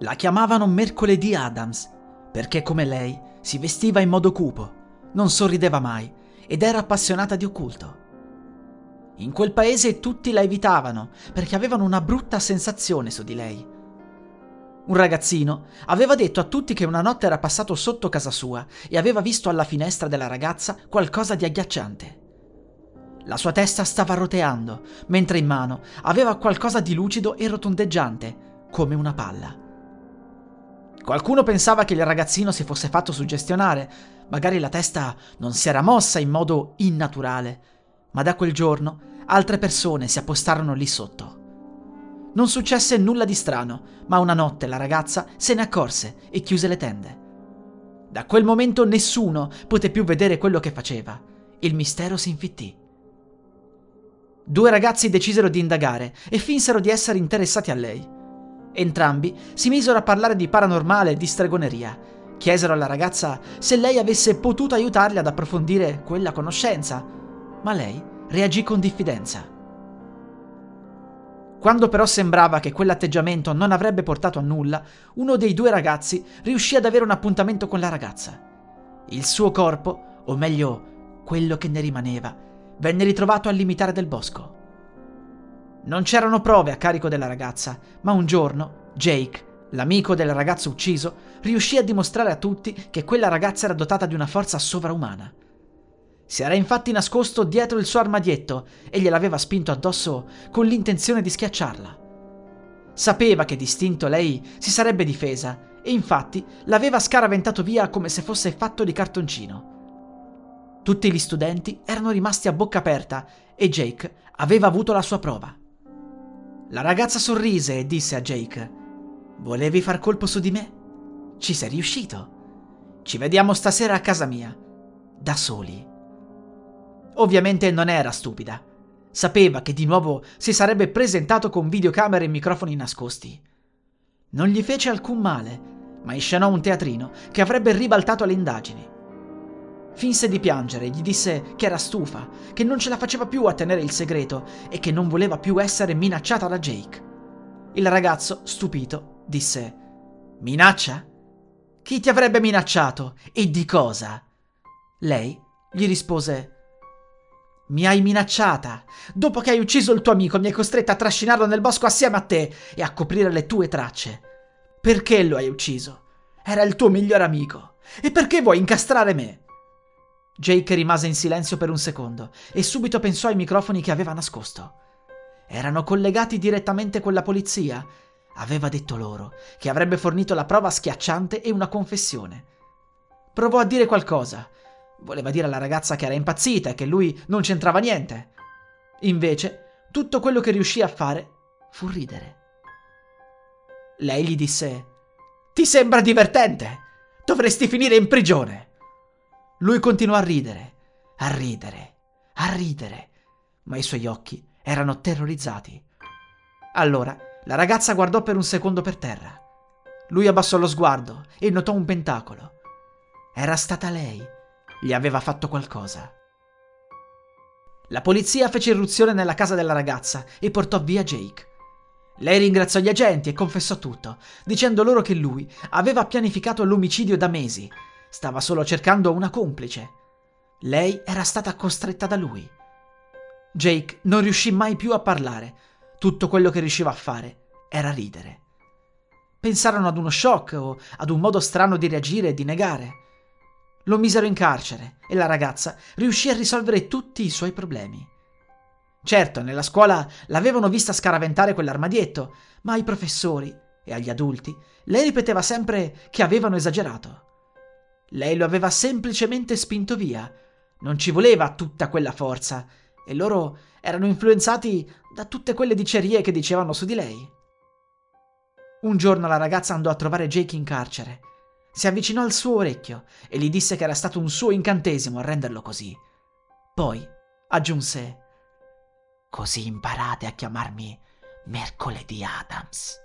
La chiamavano Mercoledì Adams perché come lei si vestiva in modo cupo, non sorrideva mai ed era appassionata di occulto. In quel paese tutti la evitavano perché avevano una brutta sensazione su di lei. Un ragazzino aveva detto a tutti che una notte era passato sotto casa sua e aveva visto alla finestra della ragazza qualcosa di agghiacciante. La sua testa stava roteando, mentre in mano aveva qualcosa di lucido e rotondeggiante, come una palla. Qualcuno pensava che il ragazzino si fosse fatto suggestionare, magari la testa non si era mossa in modo innaturale, ma da quel giorno altre persone si appostarono lì sotto. Non successe nulla di strano, ma una notte la ragazza se ne accorse e chiuse le tende. Da quel momento nessuno poté più vedere quello che faceva. Il mistero si infittì. Due ragazzi decisero di indagare e finsero di essere interessati a lei. Entrambi si misero a parlare di paranormale e di stregoneria. Chiesero alla ragazza se lei avesse potuto aiutarli ad approfondire quella conoscenza, ma lei reagì con diffidenza. Quando però sembrava che quell'atteggiamento non avrebbe portato a nulla, uno dei due ragazzi riuscì ad avere un appuntamento con la ragazza. Il suo corpo, o meglio, quello che ne rimaneva, venne ritrovato al limitare del bosco. Non c'erano prove a carico della ragazza, ma un giorno Jake, l'amico del ragazzo ucciso, riuscì a dimostrare a tutti che quella ragazza era dotata di una forza sovraumana. Si era infatti nascosto dietro il suo armadietto e gliel'aveva spinto addosso con l'intenzione di schiacciarla. Sapeva che distinto lei si sarebbe difesa e infatti l'aveva scaraventato via come se fosse fatto di cartoncino. Tutti gli studenti erano rimasti a bocca aperta e Jake aveva avuto la sua prova. La ragazza sorrise e disse a Jake: Volevi far colpo su di me? Ci sei riuscito. Ci vediamo stasera a casa mia, da soli. Ovviamente non era stupida. Sapeva che di nuovo si sarebbe presentato con videocamere e microfoni nascosti. Non gli fece alcun male, ma inscenò un teatrino che avrebbe ribaltato le indagini. Finse di piangere, gli disse che era stufa, che non ce la faceva più a tenere il segreto e che non voleva più essere minacciata da Jake. Il ragazzo, stupito, disse: Minaccia? Chi ti avrebbe minacciato e di cosa? Lei gli rispose: Mi hai minacciata. Dopo che hai ucciso il tuo amico, mi hai costretta a trascinarlo nel bosco assieme a te e a coprire le tue tracce. Perché lo hai ucciso? Era il tuo migliore amico. E perché vuoi incastrare me? Jake rimase in silenzio per un secondo e subito pensò ai microfoni che aveva nascosto. Erano collegati direttamente con la polizia. Aveva detto loro che avrebbe fornito la prova schiacciante e una confessione. Provò a dire qualcosa. Voleva dire alla ragazza che era impazzita e che lui non c'entrava niente. Invece, tutto quello che riuscì a fare fu ridere. Lei gli disse: Ti sembra divertente? Dovresti finire in prigione. Lui continuò a ridere, a ridere, a ridere, ma i suoi occhi erano terrorizzati. Allora la ragazza guardò per un secondo per terra. Lui abbassò lo sguardo e notò un pentacolo. Era stata lei. Gli aveva fatto qualcosa. La polizia fece irruzione nella casa della ragazza e portò via Jake. Lei ringraziò gli agenti e confessò tutto, dicendo loro che lui aveva pianificato l'omicidio da mesi Stava solo cercando una complice. Lei era stata costretta da lui. Jake non riuscì mai più a parlare. Tutto quello che riusciva a fare era ridere. Pensarono ad uno shock o ad un modo strano di reagire e di negare. Lo misero in carcere e la ragazza riuscì a risolvere tutti i suoi problemi. Certo, nella scuola l'avevano vista scaraventare quell'armadietto, ma ai professori e agli adulti lei ripeteva sempre che avevano esagerato. Lei lo aveva semplicemente spinto via. Non ci voleva tutta quella forza e loro erano influenzati da tutte quelle dicerie che dicevano su di lei. Un giorno la ragazza andò a trovare Jake in carcere. Si avvicinò al suo orecchio e gli disse che era stato un suo incantesimo a renderlo così. Poi aggiunse: Così imparate a chiamarmi Mercoledì Adams.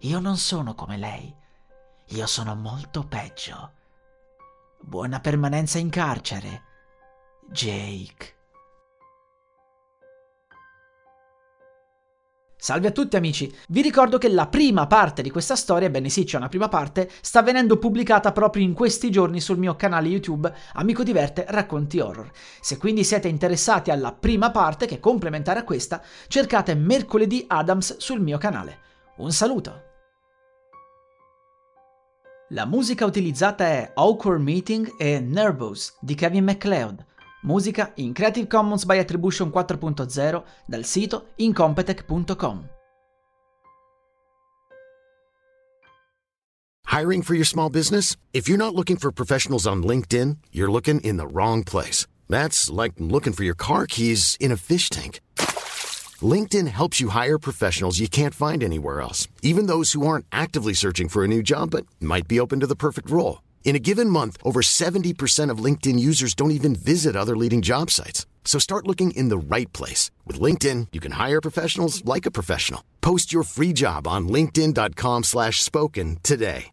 Io non sono come lei. Io sono molto peggio. Buona permanenza in carcere, Jake. Salve a tutti amici, vi ricordo che la prima parte di questa storia, ebbene sì c'è una prima parte, sta venendo pubblicata proprio in questi giorni sul mio canale YouTube Amico Diverte Racconti Horror. Se quindi siete interessati alla prima parte, che è complementare a questa, cercate Mercoledì Adams sul mio canale. Un saluto! La musica utilizzata è Awkward Meeting e Nervous di Kevin MacLeod. Musica in Creative Commons by Attribution 4.0 dal sito incompetech.com. Hiring for your small business? If you're not looking for professionals on LinkedIn, you're looking in the wrong place. That's like looking for your car keys in a fish tank. LinkedIn helps you hire professionals you can't find anywhere else, even those who aren't actively searching for a new job but might be open to the perfect role. In a given month, over 70% of LinkedIn users don't even visit other leading job sites. So start looking in the right place. With LinkedIn, you can hire professionals like a professional. Post your free job on linkedin.com slash spoken today.